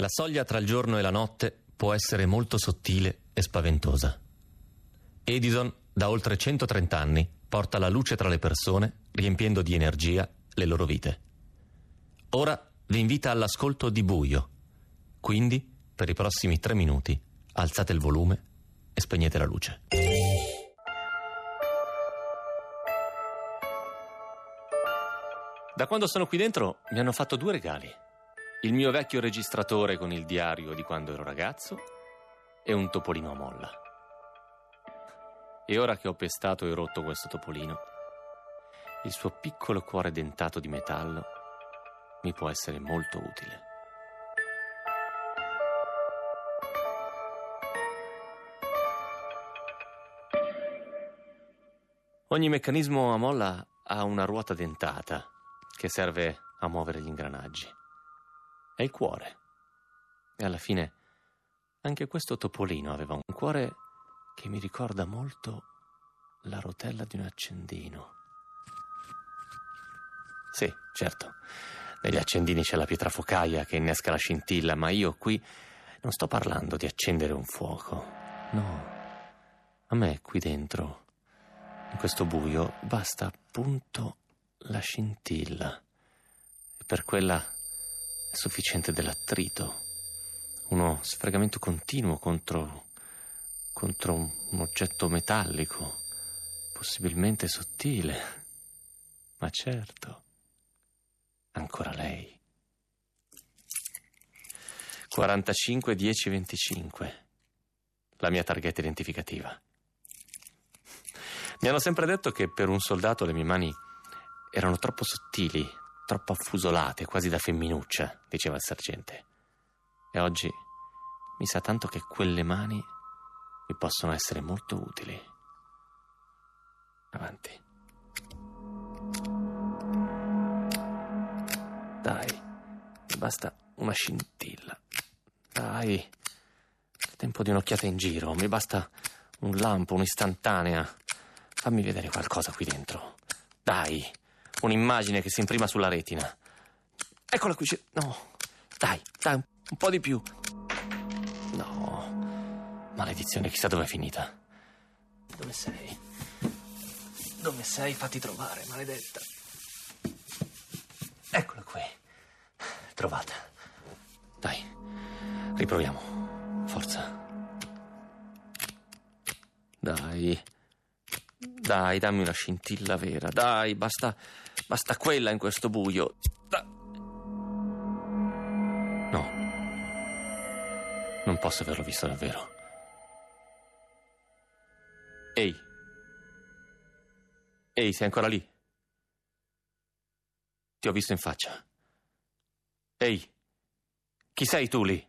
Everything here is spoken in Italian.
La soglia tra il giorno e la notte può essere molto sottile e spaventosa. Edison, da oltre 130 anni, porta la luce tra le persone, riempiendo di energia le loro vite. Ora vi invita all'ascolto di buio. Quindi, per i prossimi tre minuti, alzate il volume e spegnete la luce. Da quando sono qui dentro mi hanno fatto due regali il mio vecchio registratore con il diario di quando ero ragazzo e un topolino a molla. E ora che ho pestato e rotto questo topolino, il suo piccolo cuore dentato di metallo mi può essere molto utile. Ogni meccanismo a molla ha una ruota dentata che serve a muovere gli ingranaggi è il cuore. E alla fine anche questo topolino aveva un cuore che mi ricorda molto la rotella di un accendino. Sì, certo, negli accendini c'è la pietra focaia che innesca la scintilla, ma io qui non sto parlando di accendere un fuoco. No, a me qui dentro, in questo buio, basta appunto la scintilla. E per quella è sufficiente dell'attrito, uno sfregamento continuo contro, contro un oggetto metallico, possibilmente sottile. Ma certo, ancora lei. 45 10 25. La mia targhetta identificativa. Mi hanno sempre detto che per un soldato le mie mani erano troppo sottili, troppo affusolate, quasi da femminuccia, diceva il sergente. E oggi mi sa tanto che quelle mani mi possono essere molto utili. Avanti. Dai, mi basta una scintilla. Dai, il tempo di un'occhiata in giro, mi basta un lampo, un'istantanea. Fammi vedere qualcosa qui dentro. Dai, un'immagine che si imprima sulla retina. Eccola qui. No, dai, dai, un po' di più. No, maledizione, chissà dove è finita. Dove sei? Dove sei? Fatti trovare, maledetta. Eccola qui. Trovata. Dai, riproviamo. Forza. Dai. Dai, dammi una scintilla vera. Dai, basta Basta quella in questo buio. No. Non posso averlo visto davvero. Ehi. Ehi, sei ancora lì? Ti ho visto in faccia. Ehi. Chi sei tu lì?